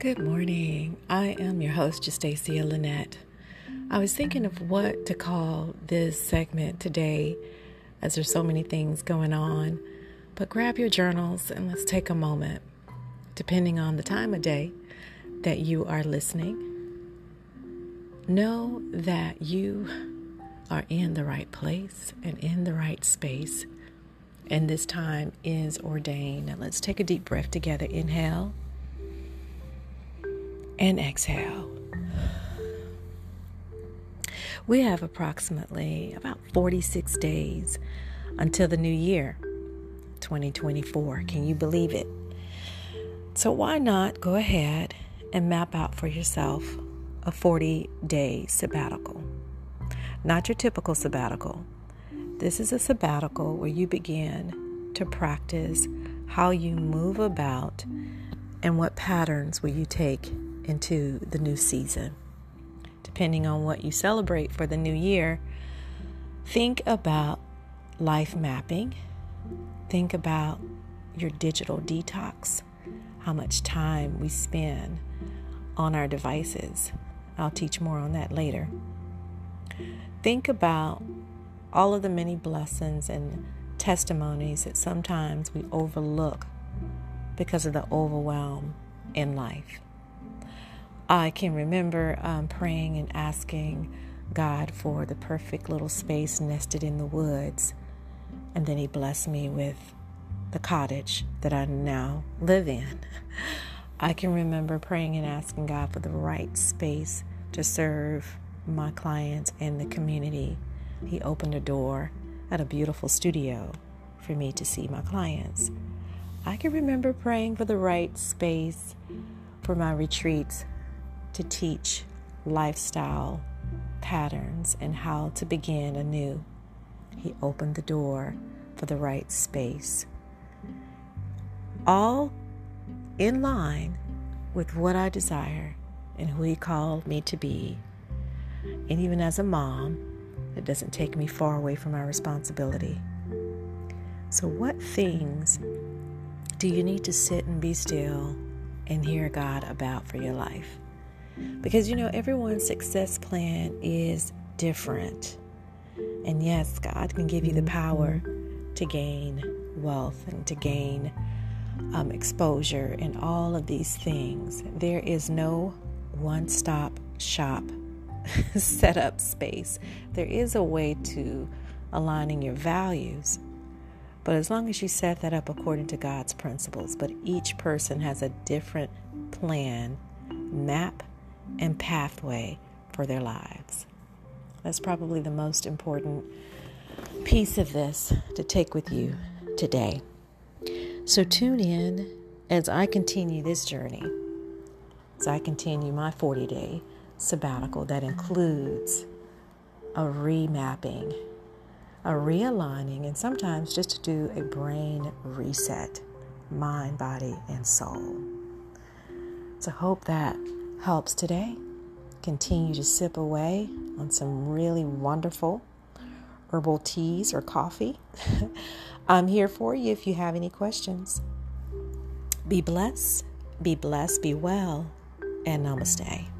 Good morning. I am your host, Justacia Lynette. I was thinking of what to call this segment today as there's so many things going on. But grab your journals and let's take a moment, depending on the time of day that you are listening. Know that you are in the right place and in the right space. And this time is ordained. Now let's take a deep breath together. Inhale and exhale. We have approximately about 46 days until the new year, 2024. Can you believe it? So, why not go ahead and map out for yourself a 40 day sabbatical? Not your typical sabbatical. This is a sabbatical where you begin to practice how you move about and what patterns will you take into the new season. Depending on what you celebrate for the new year, think about life mapping, think about your digital detox, how much time we spend on our devices. I'll teach more on that later. Think about all of the many blessings and testimonies that sometimes we overlook because of the overwhelm in life. I can remember um, praying and asking God for the perfect little space nested in the woods. And then He blessed me with the cottage that I now live in. I can remember praying and asking God for the right space to serve my clients and the community. He opened a door at a beautiful studio for me to see my clients. I can remember praying for the right space for my retreats to teach lifestyle patterns and how to begin anew. He opened the door for the right space. All in line with what I desire and who He called me to be. And even as a mom, it doesn't take me far away from my responsibility. So, what things do you need to sit and be still and hear God about for your life? Because you know, everyone's success plan is different. And yes, God can give you the power to gain wealth and to gain um, exposure and all of these things. There is no one stop shop set up space. There is a way to aligning your values, but as long as you set that up according to God's principles, but each person has a different plan, map, and pathway for their lives. That's probably the most important piece of this to take with you today. So tune in as I continue this journey, as I continue my 40 day sabbatical that includes a remapping, a realigning, and sometimes just to do a brain reset, mind, body, and soul. So, hope that helps today. Continue to sip away on some really wonderful herbal teas or coffee. I'm here for you if you have any questions. Be blessed, be blessed, be well, and namaste.